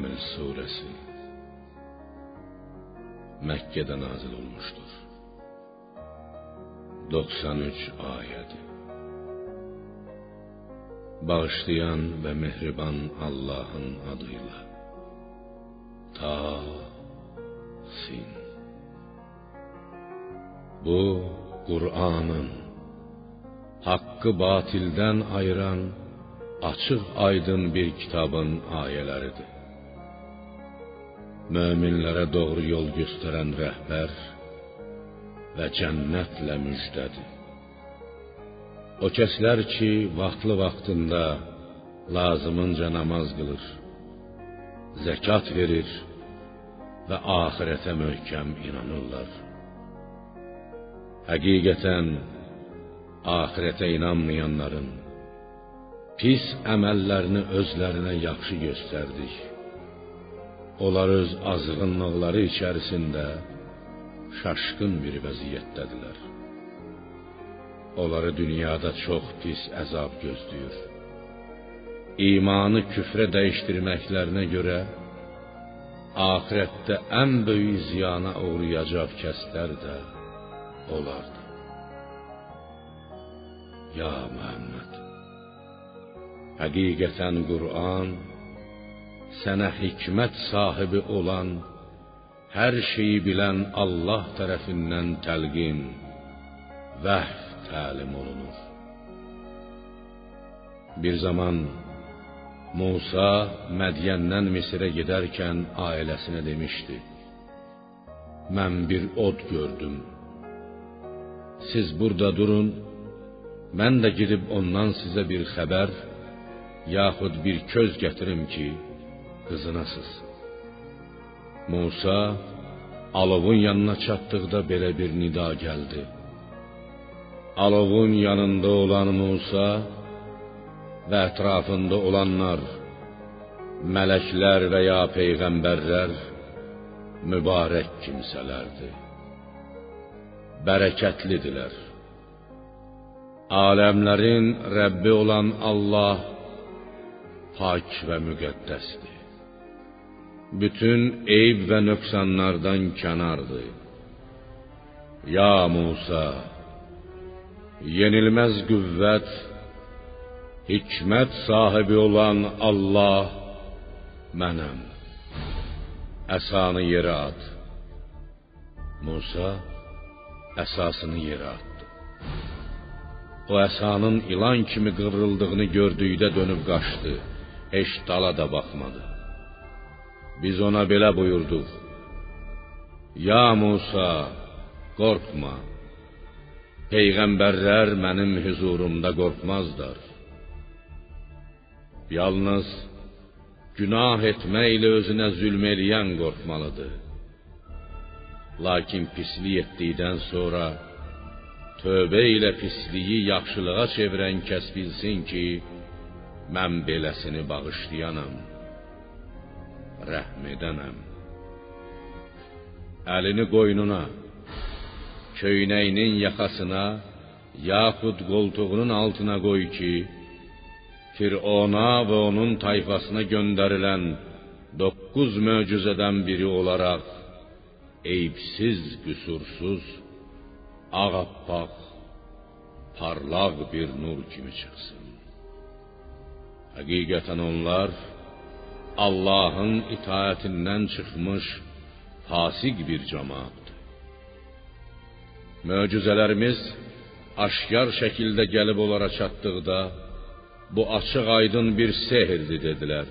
Nəml surəsi Məkkədə nazil olmuşdur. 93 ayədir. Bağışlayan və mehriban Allahın adıyla. Ta sin. Bu Kur'an'ın hakkı batildən ayıran açıq aydın bir kitabın ayələridir. Möminlərə doğru yol göstərən rəhbər və cənnətlə müjdədir. O kəslər ki, vaxtlı vaxtında lazımınca namaz qılır, zəkat verir və axirətə möhkəm inanırlar. Həqiqətən axirətə inanmayanların pis əməllərini özlərinə yaxşı göstərdik. Onlar öz azğınlıqları içərisində şaşqın bir vəziyyətdədirlər. Onları dünyada çox pis əzab gözləyir. İmanı küfrə dəyişdirməklərinə görə axirətdə ən böyük ziyana uğrayacaq kəslər də olardı. Ya Muhammed Həqiqətən Qur'an sənə hikmət sahibi olan, hər şeyi bilən Allah tərəfindən təlqin, vəhv təlim olunur. Bir zaman Musa Mədiyəndən Misirə gedərkən ailəsinə demişdi: Mən bir od gördüm. Siz burada durun, mən də gedib ondan sizə bir xəbər yaxud bir köz gətirim ki, qızınasız. Musa alovun yanına çatdıqda belə bir nida gəldi. Alovun yanında olan Musa və ətrafında olanlar, mələklər və ya peyğəmbərlər mübarək kimsələrdir. Bərəkətlidirlər. Aləmlərin olan Allah pak və müqəddəsdir. Bütün eyb və nöqsanlardan kənardır. Ya Musa, yenilməz qüvvət, hikmət sahibi olan Allah mənəm. Əsanı yerə at. Musa əsasını yerə atdı. O əsanın ilan kimi qıvrıldığını gördükdə dönüb qaçdı heç dala da baxmadı. Biz ona belə buyurduq: Ya Musa, qorxma. Peyğəmbərlər mənim huzurumda qorxmazlar. Yalnız günah etməklə özünə zülm eləyən qorxmalıdır. Lakin pislik etdikdən sonra tövbə ilə pisliyi yaxşılığa çevirən kəs bilsin ki, mən beləsini bağışlayanam, rəhm edənəm. Əlini qoynuna, köynəyinin yaxasına, yaxud qoltuğunun altına qoy ki, Firona və onun tayfasına göndərilən doqquz möcüzədən biri olaraq eyibsiz, qüsursuz, ağappaq, parlaq bir nur kimi çıxsın. Həqiqətən onlar Allahın itaətindən çıxmış fasiq bir cemaatdır. Möcüzələrimiz aşkar şəkildə gəlib onlara çatdıqda bu açıq aydın bir sehirdir dedilər.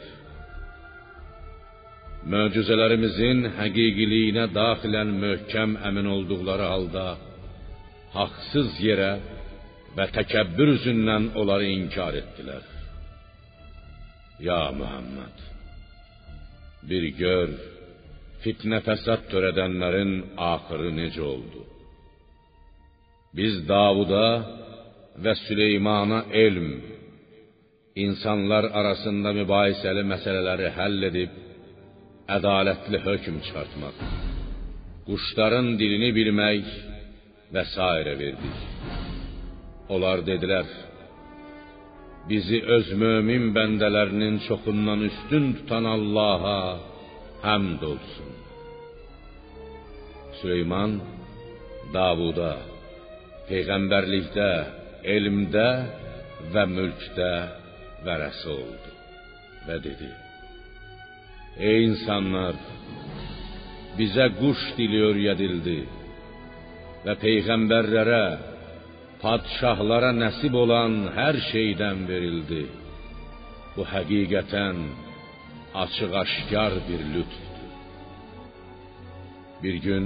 Möcüzələrimizin həqiqiliyinə daxilən möhkəm əmin olduqları halda haqsız yerə və təkəbbür üzündən onları inkar etdilər. Ya Muhammed bir gör fitnə fəsad törədənlərin axırı necə oldu? Biz Davuda və Süleymana elm, insanlar arasında mübahisəli məsələləri həll edib ədalətli hökm çıxartmaq, quşların dilini bilmək və s. verdik. Onlar dedilər: bizi öz mömin bəndələrinin çoxundan üstün tutan Allaha həmd olsun. Süleyman Davuda peyğəmbərlikdə, elmdə və mülkdə vərəsə oldu və dedi: Ey insanlar, bizə quş dili öyrədildi və peyğəmbərlərə, padşahlara nəsib olan hər şeydən verildi. Bu həqiqətən açıq-aşkar bir lütfdür. Bir gün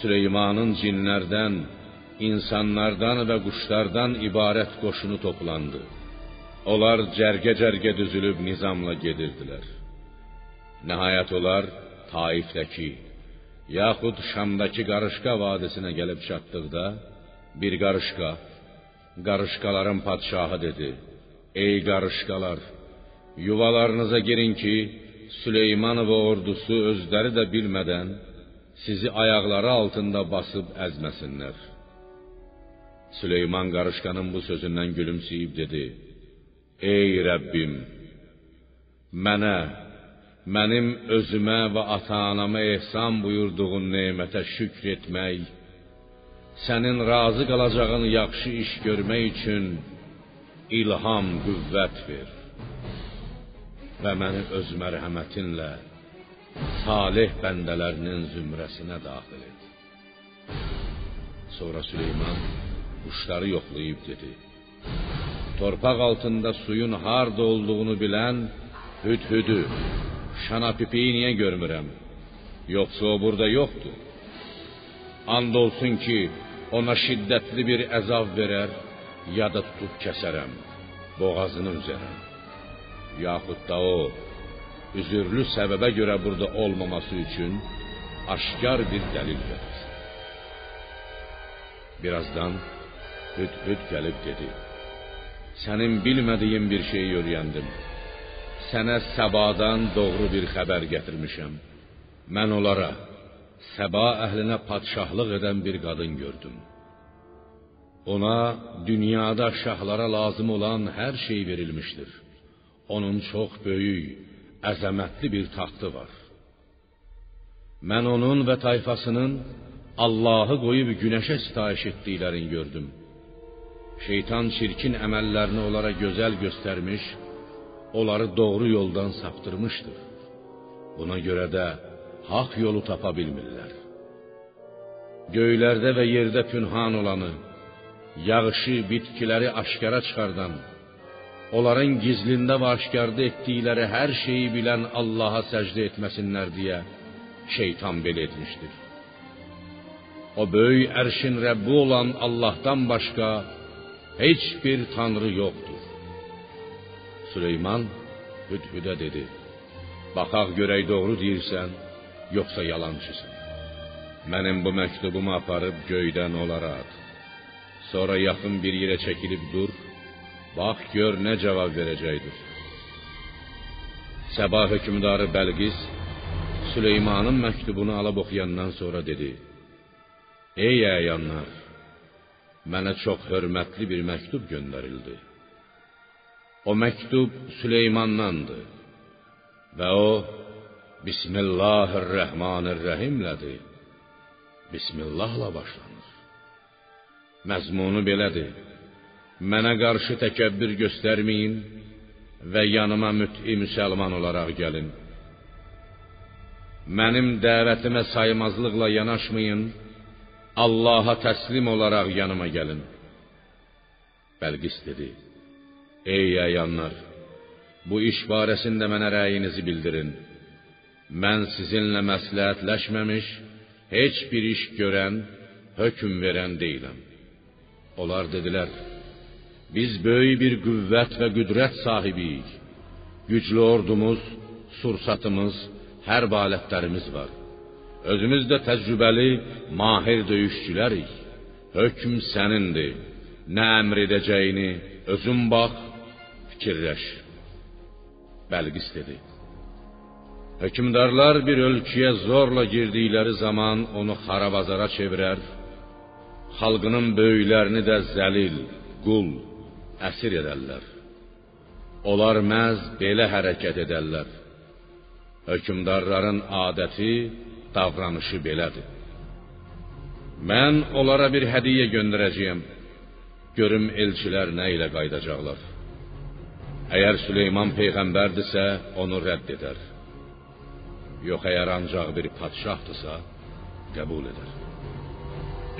Süleymanın cinlərdən, insanlardan və quşlardan ibarət qoşunu toplandı. Onlar cərgə-cərgə düzülüb nizamla gedirdilər. Nəhayət onlar Taifdəki yaxud Şamdakı qarışqa vadisinə gəlib çatdıqda bir qarışqa qarışqaların padşahı dedi: "Ey qarışqalar, yuvalarınıza girin ki, Süleyman və ordusu özləri də bilmədən sizi ayaqları altında basıb əzməsinlər." Süleyman qarışqanın bu sözündən gülümsəyib dedi: "Ey Rəbbim, mənə mənim özümə və ata-anama ehsan buyurduğun nemətə şükr etmək, sənin razı qalacağın yaxşı iş görmək üçün ilham, qüvvət ver və məni öz mərhəmətinlə salih bəndələrinin zümrəsinə daxil et. Sonra Süleyman quşları yoxlayıb dedi: Torpaq altında suyun harda olduğunu bilən hüdhüdü, şana pipiyi niyə görmürəm? Yoxsa o burada yoxdur? And olsun ki, ona şiddətli bir əzab verər, ya da tutub kəsərəm, boğazını üzərəm. Yaxud da o, üzürlü səbəbə görə burada olmaması üçün aşkar bir dəlil verir. Birazdan Hüd-Hüd gəlib dedi: Sənin bilmədiyin bir şeyi öyrəndim. Sənə Səbadan doğru bir xəbər gətirmişəm. Mən onlara Səba əhlinə padşahlıq edən bir qadın gördüm. Ona dünyada şahlara lazım olan hər şey verilmişdir. Onun çox böyük, əzəmətli bir taxtı var. Mən onun və tayfasının Allahı qoyub günəşə sitayiş etdiklərini gördüm. Şeytan çirkin əməllərini onlara gözəl göstərmiş, onları doğru yoldan saptırmışdır. Buna görə də haqq yolu tapa bilmirlər. Göylərdə və yerdə pünhan olanı, yağışı, bitkiləri aşkara çıxardan, onların gizlində və aşkarda etdikləri hər şeyi bilən Allaha səcdə etməsinlər deyə şeytan belə etmişdir. O böyük ərşin Rəbbi olan Allahdan başqa heç bir tanrı yoxdur. Süleyman Hüdhüdə dedi: Baxaq görək doğru deyirsən, yoxsa yalançısan. Mənim bu məktubumu aparıb göydən onlara at. Sonra yaxın bir yerə çəkilib dur, bax gör nə cavab verəcəkdir. Səba hökmdarı Bəlqis Süleymanın məktubunu alıb oxuyandan sonra dedi: Ey əyanlar, mənə çox hörmətli bir məktub göndərildi. O məktub Süleymandandır və o Bismillahir-Rəhmanir-Rəhimlədir. Bismillahla başlanır. Məzmunu belədir: Mənə qarşı təkəbbür göstərməyin və yanıma müt'i müsəlman olaraq gəlin. Mənim dəvətimə saymazlıqla yanaşmayın, Allaha təslim olaraq yanıma gəlin. Bəlqis dedi: Ey əyanlar, bu iş barəsində mənə rəyinizi bildirin. Mən sizinlə məsləhətləşməmiş heç bir iş görən, hökm verən deyiləm. Onlar dedilər: Biz böyük bir qüvvət və qüdrət sahibiyik. Güclü ordumuz, sursatımız, hərb alətlərimiz var. Özümüz də təcrübəli, mahir döyüşçülərik. Hökm sənindir. Nə əmr edəcəyini özün bax, fikirləş. Bəlqis dedi: Hökmdarlar bir ölkəyə zorla girdikləri zaman onu xarabazara çevirər, xalqının böyüklərini də zəlil, qul, əsir edərlər. Onlar məhz belə hərəkət edərlər. Hökmdarların adəti, davranışı belədir. Mən onlara bir hədiyyə göndərəcəyəm. Görüm elçilər nə ilə qayıdacaqlar. Əgər Süleyman peyğəmbərdirsə, onu rədd edər. Yox əgər ancaq bir padşahdırsa, qəbul edər.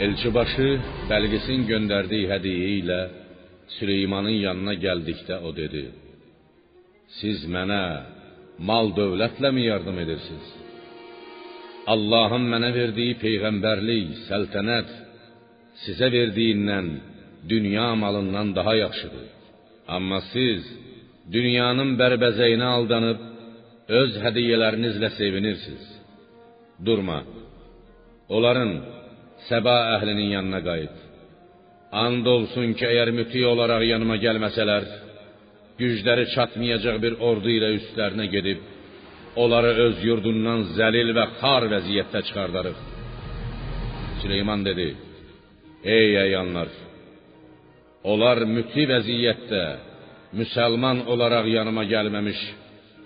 Elçibaşı Bəlqisin göndərdiyi hədiyyə ilə Süleymanın yanına gəldikdə o dedi: Siz mənə mal dövlətləmi yardım edirsiniz? Allahın mənə verdiyi peyğəmbərlik, səltənət sizə verdiyindən dünya malından daha yaxşıdır. Amma siz dünyanın bərbəzəyinə aldanıb öz hədiyyələrinizlə sevinirsiniz. Durma. Onların Səba əhlinin yanına qayıt. And olsun ki, əgər müti olaraq yanıma gəlməsələr, gücləri çatmayacaq bir ordu ilə üstlərinə gedib, onları öz yurdundan zəlil və xar vəziyyətdə çıxardarıq. Süleyman dedi: Ey əyanlar, onlar müti vəziyyətdə müsəlman olaraq yanıma gəlməmiş,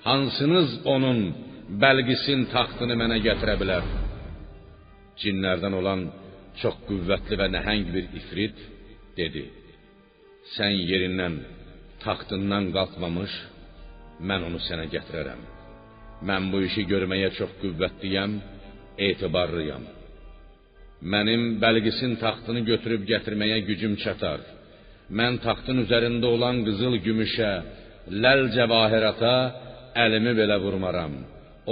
hansınız onun Bəlqisin taxtını mənə gətirə bilər? Cinlərdən olan çox qüvvətli və nəhəng bir ifrit dedi: Sən yerindən, taxtından qalxmamış, mən onu sənə gətirərəm. Mən bu işi görməyə çox qüvvətliyəm, etibarlıyam. Mənim Bəlqisin taxtını götürüb gətirməyə gücüm çatar. Mən taxtın üzərində olan qızıl gümüşə, ləl cəvahirata əlimi belə vurmaram.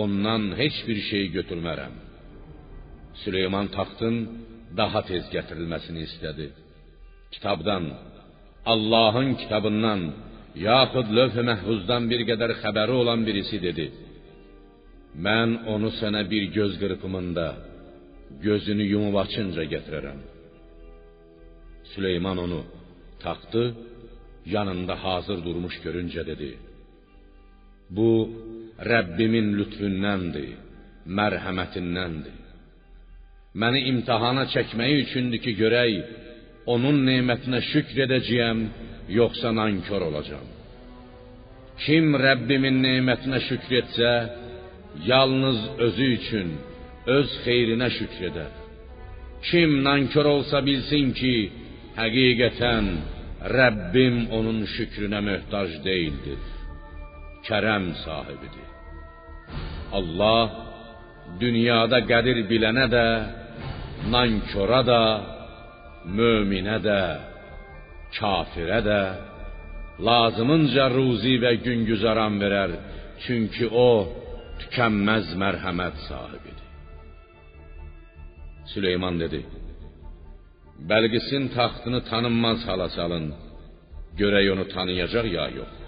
Ondan heç bir şey götürmərəm. Süleyman taxtın daha tez gətirilməsini istədi. Kitabdan, Allahın kitabından, yaxud lövh-i məhfuzdan bir qədər xəbəri olan birisi dedi: Mən onu sənə bir göz qırpımında, gözünü yumub açınca gətirərəm. Süleyman onu taxtı yanında hazır durmuş görüncə dedi: Bu Rəbbimin lütfündəndir, mərhəmətindəndir. Məni imtahana çəkməyi üçündür ki, görək onun nemətinə şükr edəcəyəm, yoxsa nankor olacağam. Kim Rəbbimin nemətinə şükr etsə, yalnız özü üçün, öz xeyrinə şükr edər. Kim nankor olsa bilsin ki, həqiqətən Rəbbim onun şükrünə möhtac deyildir. Kərəm sahibidir. Allah dünyada qədir bilənə də, nankora da, möminə də, kafirə də lazımınca ruzi və gün güzaran verər. Çünki o tükənməz mərhəmət sahibidir. Süleyman dedi: Bəlqisin taxtını tanınmaz hala salın. Görək onu tanıyacaq ya yox.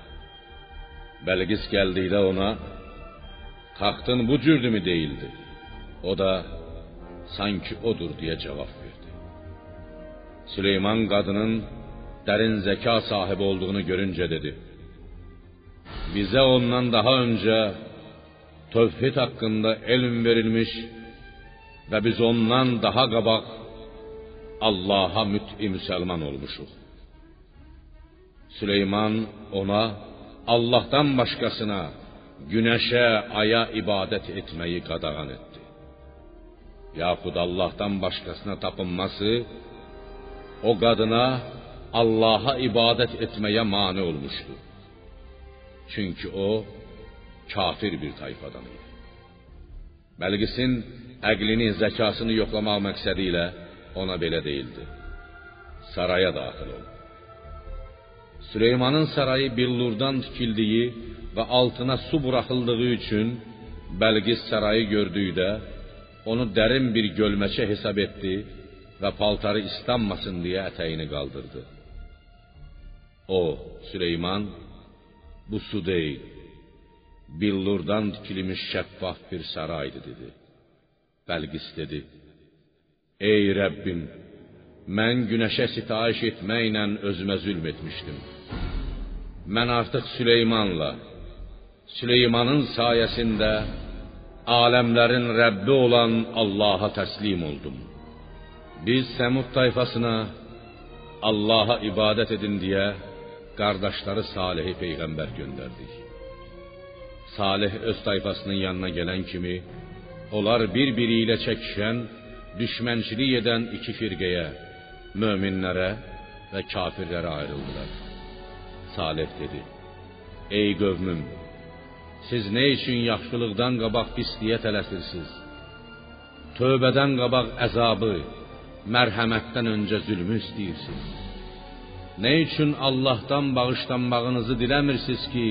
Bəlqis gəldikdə ona taxtın bu cürdümü deyildi. O da sanki odur deyə cavab verdi. Süleyman qadının dərin zəka sahibi olduğunu görüncə dedi: Bizə ondan daha öncə tövhid haqqında elm verilmiş və biz ondan daha qabaq Allaha müt'i müsəlman olmuşuq. Süleyman ona Allahdan başqasına, günəşə, aya ibadət etməyi qadağan etdi. Yaxud Allahdan başqasına tapınması o qadına Allaha ibadət etməyə mane olmuşdu. Çünki o kafir bir tayfadan idi. Bəlqisin əqlini, zəkasını yoxlamaq məqsədi ilə ona belə deyildi. Saraya daxil ol. Süleymanın sarayı billurdan tikildiyi və altına su buraxıldığı üçün Bəlqis sarayı gördükdə onu dərin bir gölməçə hesab etdi və paltarı islanmasın deyə ətəyini qaldırdı. O, Süleyman, bu su deyil, billurdan tikilmiş şəffaf bir saraydı dedi. Bəlqis dedi: Ey Rəbbim, mən günəşə sitayiş etməklə özümə zülm etmişdim. Mən artıq Süleymanla, Süleymanın sayəsində aləmlərin Rəbbi olan Allaha təslim oldum. Biz Səmud tayfasına Allaha ibadət edin deyə qardaşları Salihi peyğəmbər göndərdik. Salih öz tayfasının yanına gələn kimi onlar bir-biri ilə çəkişən, düşmənçilik edən iki firqəyə, möminlərə və kafirlərə ayrıldılar. Salih dedi: Ey qövmüm, siz nə üçün yaxşılıqdan qabaq pisliyə tələsirsiniz? Tövbədən qabaq əzabı, mərhəmətdən öncə zülmü istəyirsiniz? Nə üçün Allahdan bağışlanmağınızı diləmirsiniz ki,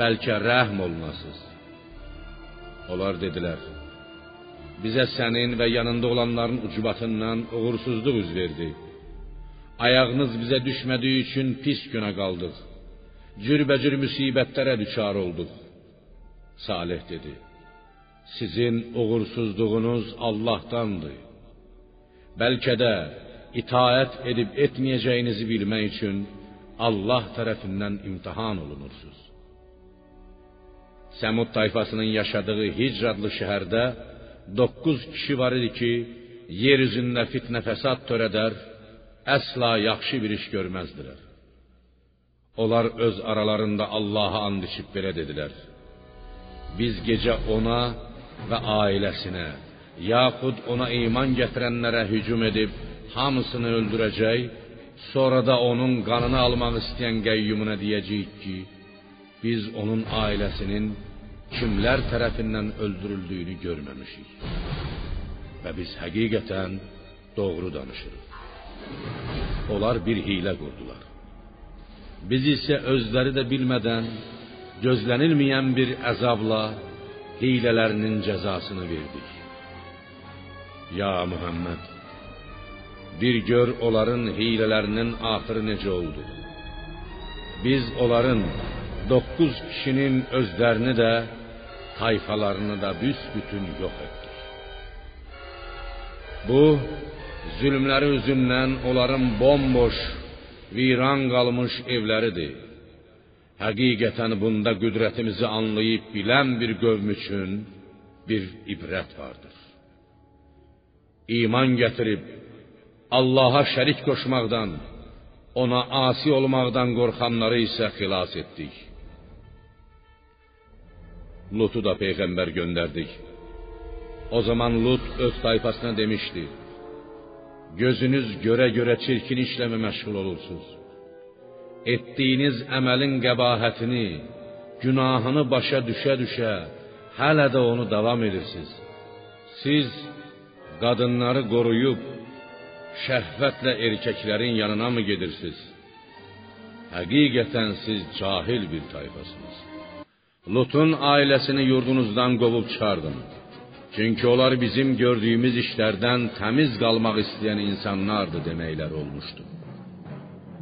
bəlkə rəhm olunasınız? Onlar dedilər: Bizə sənin və yanında olanların ucbatından uğursuzluq üz verdi. Ayağınız bizə düşmədiyi üçün pis günə qaldıq. Cürbəcür müsibətlərə düçar olduq. Salih dedi: Sizin uğursuzluğunuz Allahdandır. Bəlkə də itaət edib etməyəcəyinizi bilmək üçün Allah tərəfindən imtahan olunursunuz. Səmud tayfasının yaşadığı Hicr adlı şəhərdə 9 kişi var idi ki, yer üzündə fitnə fəsad törədər, əsla yaxşı bir iş görməzdilər. Onlar öz aralarında Allaha and içib belə dedilər: Biz gecə ona və ailəsinə, yaxud ona iman gətirənlərə hücum edib hamısını öldürəcək, sonra da onun qanını almaq istəyən qəyyumuna deyəcəyik ki, biz onun ailəsinin kimlər tərəfindən öldürüldüyünü görməmişik. Və biz həqiqətən doğru danışırıq. Onlar bir hiylə qurdular. Biz isə özləri də bilmədən gözlənilməyən bir əzabla hilələrinin cəzasını verdik. Ya Muhammed, bir gör onların hilələrinin axırı necə oldu. Biz onların 9 kişinin özlərini də, tayfalarını da büsbütün yox etdik. Bu zülmləri üzündən onların bomboş, viran qalmış evləridir. Həqiqətən bunda qüdrətimizi anlayıb bilən bir qövm üçün bir ibrət vardır. İman gətirib Allaha şərik qoşmaqdan, ona asi olmaqdan qorxanları isə xilas etdik. Lutu da peyğəmbər göndərdik. O zaman Lut öz tayfasına demişdi: Gözünüz görə-görə çirkin işlə məşğul olursunuz. Etdiyiniz əməlin qəbahətini, günahını başa düşə-düşə hələ də onu davam edirsiniz. Siz qadınları qoruyub şəhvətlə erkəklərin yanına mı gedirsiniz? Həqiqətən siz cahil bir tayfasınız. Lutun ailəsini yurdunuzdan qovub çıxardım. Çünki onlar bizim gördüyümüz işlərdən təmiz qalmaq istəyən insanlardı deməklər olmuşdu.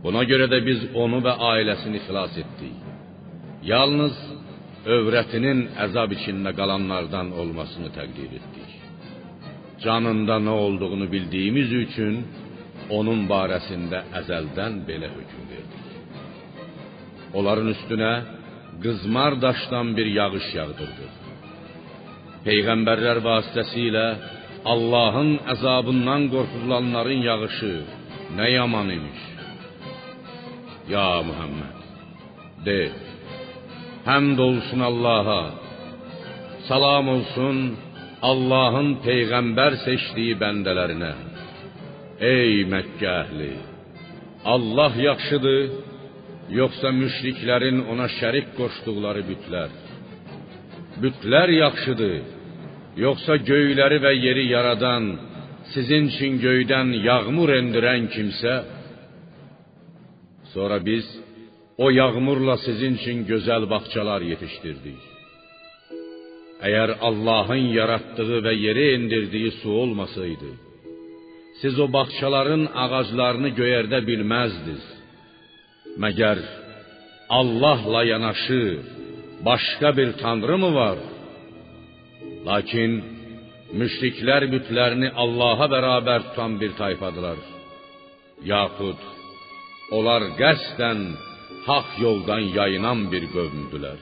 Buna görə də biz onu və ailəsini xilas etdik. Yalnız övrətinin əzab içində qalanlardan olmasını təqdir etdik. Canında nə olduğunu bildiyimiz üçün onun barəsində əzəldən belə hökm verdik. Onların üstünə qızmar daşdan bir yağış yağdırdıq. Peyğəmbərlər vasitəsilə Allahın əzabından qorxulanların yağışı nə yaman imiş. Ya Muhammed, de, həmd olsun Allaha, salam olsun Allahın peyğəmbər seçdiyi bəndələrinə. Ey Məkkə əhli, Allah yaxşıdır, yoxsa müşriklərin ona şərik qoşduqları bütlər? Bütlər yaxşıdır, yoxsa göyləri və yeri yaradan, sizin üçün göydən yağmur endirən kimsə? Sonra biz o yağmurla sizin üçün gözəl bağçalar yetişdirdik. Əgər Allahın yaratdığı və yerə endirdiyi su olmasaydı, siz o bağçaların ağaclarını göyərdə bilməzdiniz. Məgər Allahla yanaşı başqa bir tanrı mı var? Lakin müşriklər bütlərini Allaha bərabər tutan bir tayfadılar. Yaxud onlar qəsdən haqq yoldan yayınan bir qövmdülər.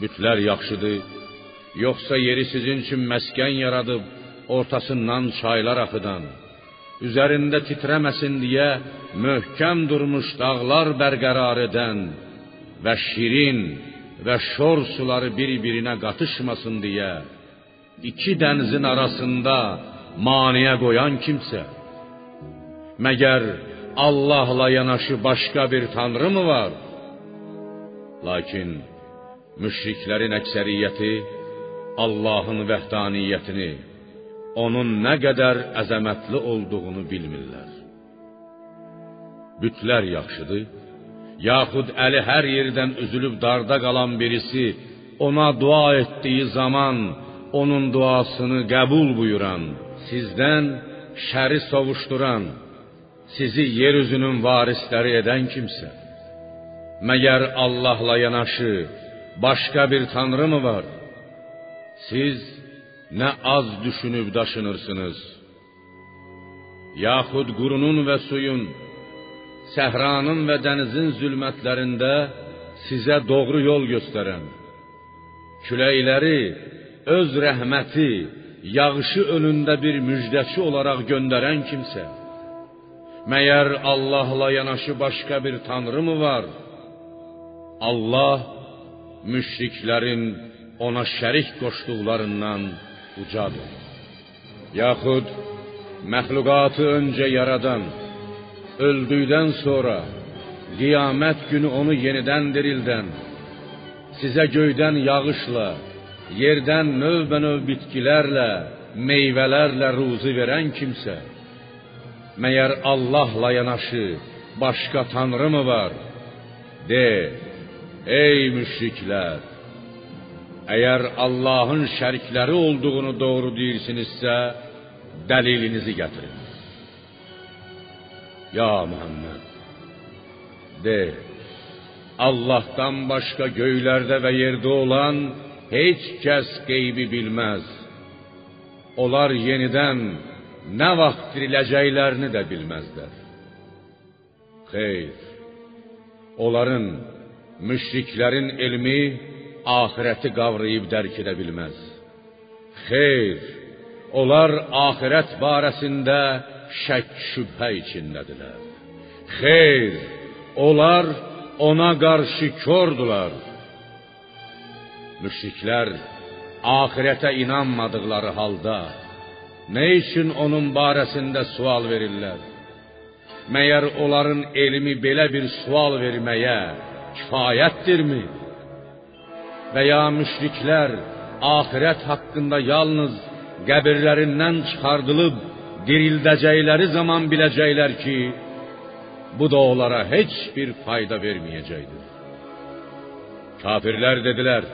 Bütlər yaxşıdır, yoxsa yeri sizin üçün məskən yaradıb ortasından çaylar axıdan, üzərində titrəməsin deyə möhkəm durmuş dağlar bərqərar edən və şirin və şor suları bir-birinə qatışmasın deyə iki dənizin arasında maniyə qoyan kimsə məgər Allahla yanaşı başqa bir tanrı mı var? Lakin müşriklərin əksəriyyəti Allahın vəhdaniyyətini, onun nə qədər əzəmətli olduğunu bilmirlər. Bütlər yaxşıdır, yaxud əli hər yerdən üzülüb darda qalan birisi ona dua etdiyi zaman onun duasını qəbul buyuran, sizdən şəri sovuşduran, sizi yer üzünün varisləri edən kimsə, məgər Allahla yanaşı başqa bir tanrı mı var? Siz nə az düşünüb daşınırsınız? Yaxud qurunun və suyun, səhranın və dənizin zülmətlərində sizə doğru yol göstərən, küləkləri öz rəhməti, yağışı önündə bir müjdəçi olaraq göndərən kimsə, məyər Allahla yanaşı başqa bir tanrı mı var? Allah müşriklərin ona şərik qoşduqlarından ucadır. Yaxud məxluqatı öncə yaradan, öldükdən sonra qiyamət günü onu yenidən dirildən, sizə göydən yağışla, yerdən növbənöv bitkilərlə, meyvələrlə ruzi verən kimsə, məyər Allahla yanaşı başqa tanrı mı var? De, ey müşriklər, əgər Allahın şərikləri olduğunu doğru deyirsinizsə, dəlilinizi gətirin. Ya Muhammed, de, Allah'tan başqa göylərdə və yerdə olan heç kəs qeybi bilməz. Onlar yenidən nə vaxt diriləcəklərini də bilməzlər. Xeyr, onların, müşriklərin elmi axirəti qavrayıb dərk edə bilməz. Xeyr, onlar axirət barəsində şək şübhə içindədirlər. Xeyr, onlar ona qarşı kordular. Müşriklər axirətə inanmadıkları halda nə üçün onun barəsində sual verirlər? Məyər onların elmi belə bir sual verməyə kifayətdirmi? Və ya müşriklər axirət haqqında yalnız qəbirlərindən çıxardılıb dirildəcəkləri zaman biləcəklər ki, bu da onlara heç bir fayda verməyəcəkdir. Kafirlər dedilər: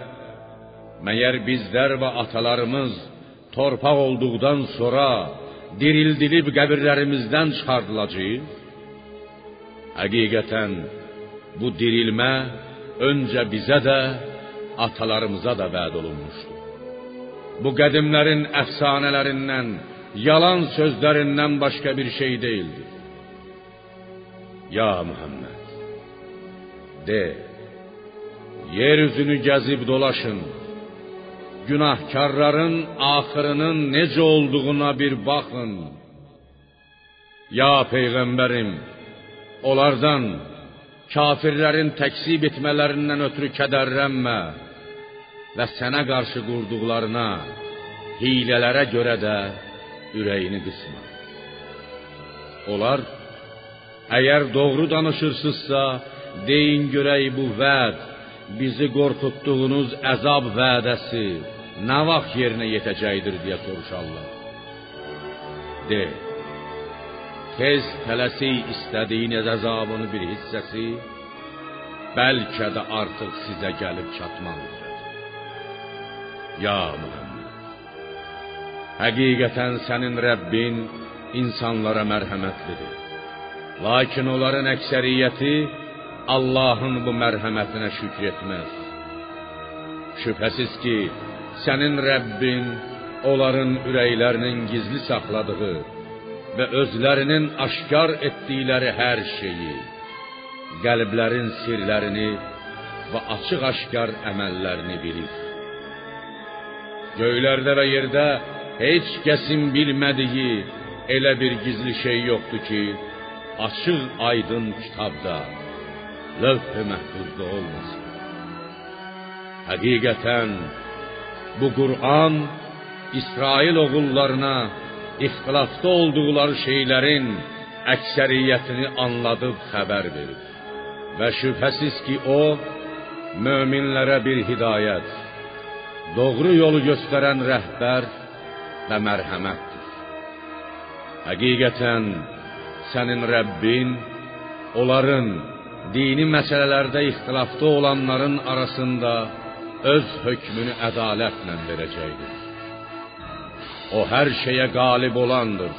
Məyər bizlər və atalarımız torpaq olduqdan sonra dirildilib qəbirlərimizdən çıxardılacağıq? Həqiqətən bu dirilmə öncə bizə də, atalarımıza da vəd olunmuşdu. Bu qədimlərin əfsanələrindən, yalan sözlərindən başqa bir şey deyildir. Ya Muhammed, de, yeryüzünü gəzib dolaşın, günahkarların axırının necə olduğuna bir baxın. Ya peyğəmbərim, onlardan kafirlərin təksib etmələrindən ötürü kədərlənmə və sənə qarşı qurduqlarına, hilələrə görə də ürəyini qısma. Onlar əgər doğru danışırsınızsa, deyin görək bu vəd bizi qorxutduğunuz əzab vədəsi nə vaxt yerinə yetəcəkdir deyə soruşarlar. De. Tez tələsik istədiyiniz əzabını bir hissəsi bəlkə də artıq sizə gəlib çatmalıdır. Ya Muhammed, həqiqətən sənin Rəbbin insanlara mərhəmətlidir. Lakin onların əksəriyyəti Allahın bu mərhəmətinə şükr etməz. Şübhəsiz ki, sənin Rəbbin onların ürəklərinin gizli saxladığı və özlərinin aşkar etdikləri hər şeyi, qəlblərin sirlərini və açıq-aşkar əməllərini bilir. Göylərdə və yerdə heç kəsin bilmədiyi elə bir gizli şey yoxdur ki, açıq aydın kitabda, lövh-i məhfuzda olmasın. Həqiqətən bu Qur'an İsrail oğullarına ixtilafda olduqları şeylərin əksəriyyətini anladıb xəbər verir. Və şübhəsiz ki, o möminlərə bir hidayət, doğru yolu göstərən rəhbər və mərhəmətdir. Həqiqətən sənin Rəbbin onların dini məsələlərdə ixtilafda olanların arasında öz hökmünü ədalətlə verəcəkdir. O hər şeyə qalib olandır.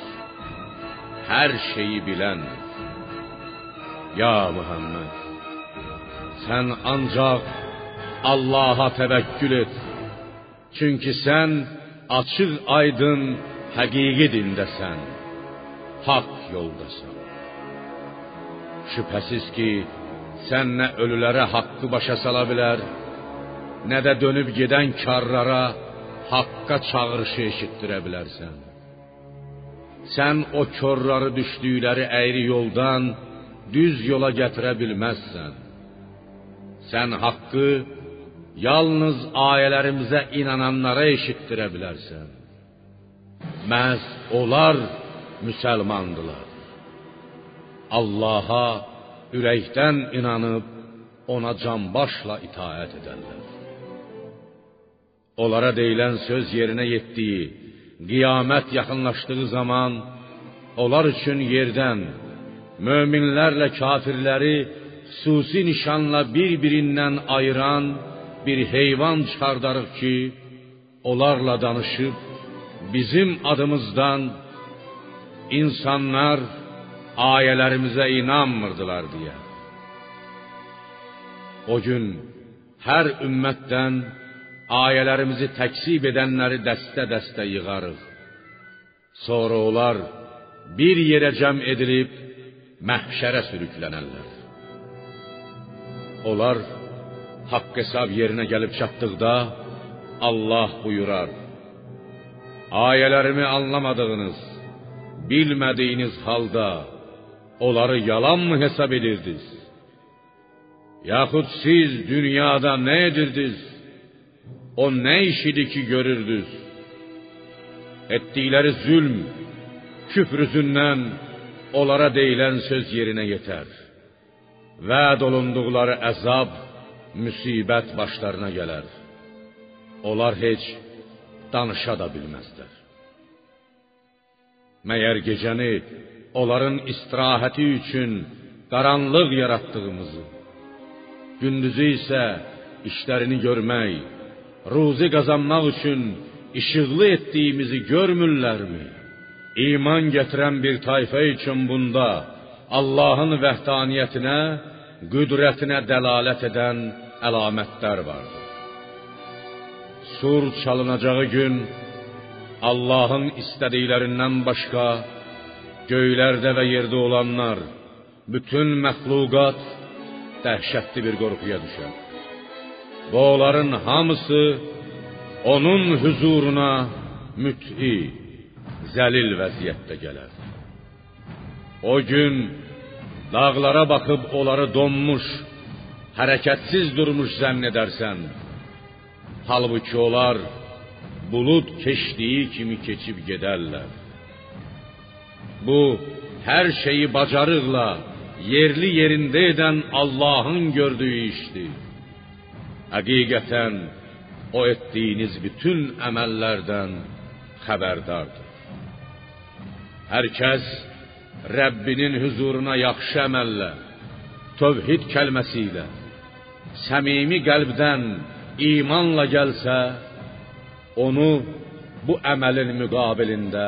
Hər şeyi biləndir. Ya Muhammed, sən ancaq Allah'a təvəkkül et. Çünki sən açıq aydın həqiqi dindəsən. Haqq yoldasan. Şübhəsiz ki, sən nə ölülərə haqqı başa sala bilər, nə də dönüb gedən karlara haqqa çağırışı eşitdirə bilərsən. Sən o körləri düşdükləri əyri yoldan düz yola gətirə bilməzsən. Sən haqqı yalnız ayələrimizə inananlara eşitdirə bilərsən. Məhz onlar müsəlmandılar. Allaha ürəkdən inanıb ona canbaşla itaət edərlər. Onlara deyilən söz yerinə yetdiyi, qiyamət yaxınlaşdığı zaman onlar üçün yerdən möminlərlə kafirləri xüsusi nişanla bir-birindən ayıran bir heyvan çıxardarıq ki, onlarla danışıb bizim adımızdan insanlar ayələrimizə inanmırdılar deyə. O gün hər ümmətdən ayələrimizi təksib edənləri dəstə-dəstə yığarıq. Sonra onlar bir yerə cəm edilib məhşərə sürüklənərlər. Onlar haqq hesab yerinə gəlib çatdıqda Allah buyurar: Ayələrimi anlamadığınız, bilmədiyiniz halda onları yalanmı hesab edirdiniz? Yaxud siz dünyada nə edirdiniz? O nə iş idi ki görürdünüz? Etdikləri zülm, küfr üzündən onlara deyilən söz yerinə yetər. Vəd olunduqları əzab, müsibət başlarına gələr. Onlar heç danışa da bilməzlər. Məyər gecəni onların istirahəti üçün qaranlıq yaratdığımızı, gündüzü isə işlərini görmək, ruzi qazanmaq üçün işıqlı etdiyimizi görmürlərmi? İman gətirən bir tayfa üçün bunda Allahın vəhdaniyyətinə, qüdrətinə dəlalət edən əlamətlər vardır. Sur çalınacağı gün Allahın istədiklərindən başqa göylərdə və yerdə olanlar, bütün məxluqat dəhşətli bir qorxuya düşər. Və onların hamısı onun huzuruna müt'i, zəlil vəziyyətdə gələr. O gün dağlara baxıb onları donmuş, hərəkətsiz durmuş zənn edərsən. Halbuki onlar bulud keçdiyi kimi keçib gedərlər. Bu hər şeyi bacarıqla yerli yerində edən Allahın gördüyü işdir. Həqiqətən o etdiyiniz bütün əməllərdən xəbərdardır. Hər kəs Rəbbinin huzuruna yaxşı əməllə, tövhid kəlməsi ilə, səmimi qəlbdən imanla gəlsə, onu bu əməlin müqabilində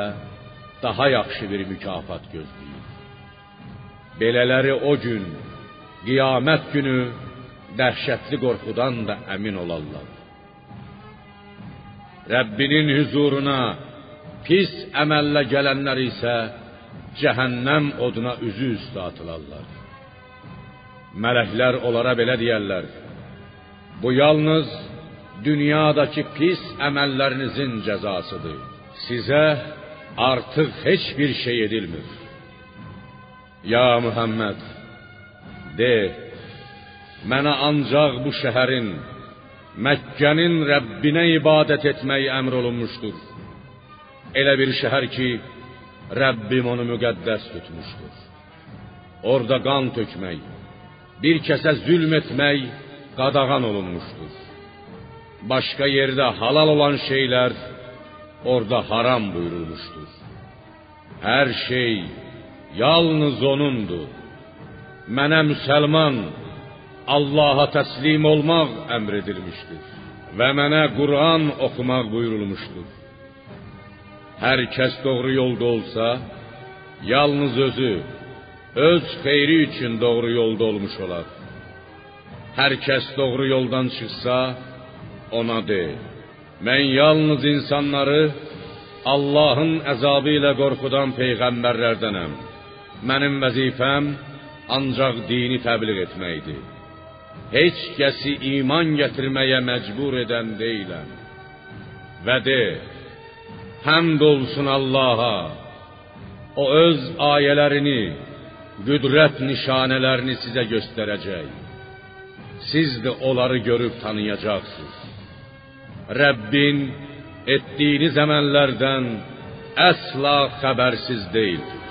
daha yaxşı bir mükafat gözləyir. Belələri o gün, qiyamət günü dəhşətli qorxudan da əmin olarlar. Rəbbinin huzuruna pis əməllə gələnlər isə cəhənnəm oduna üzü üstə atılarlar. Mələklər onlara belə deyərlər: Bu yalnız dünyadakı pis əməllərinizin cəzasıdır. Sizə artıq heç bir şey edilmir. Ya Muhammed, de, mənə ancaq bu şəhərin, Məkkənin Rəbbinə ibadət etmək əmr olunmuşdur. Elə bir şəhər ki, Rəbbim onu müqəddəs tutmuşdur. Orada qan tökmək, bir kəsə zülm etmək qadağan olunmuşdur. Başqa yerdə halal olan şeylər orada haram buyurulmuşdur. Hər şey yalnız onundur. Mənə müsəlman Allaha təslim olmaq əmr edilmişdir və mənə Quran oxumaq buyurulmuşdur. Hər kəs doğru yolda olsa, yalnız özü öz xeyri üçün doğru yolda olmuş olar. Hər kəs doğru yoldan çıxsa, ona de: Mən yalnız insanları Allahın əzabı ilə qorxudan peyğəmbərlərdənəm. Mənim vəzifəm ancaq dini təbliğ etməkdir. Heç kəsi iman gətirməyə məcbur edən deyiləm. Və de: Həmd olsun Allaha. O öz ayələrini, qüdrət nişanələrini sizə göstərəcək. Siz də onları görüb tanıyacaqsınız. Rəbbin etdiyiniz əməllərdən əsla xəbərsiz deyildir.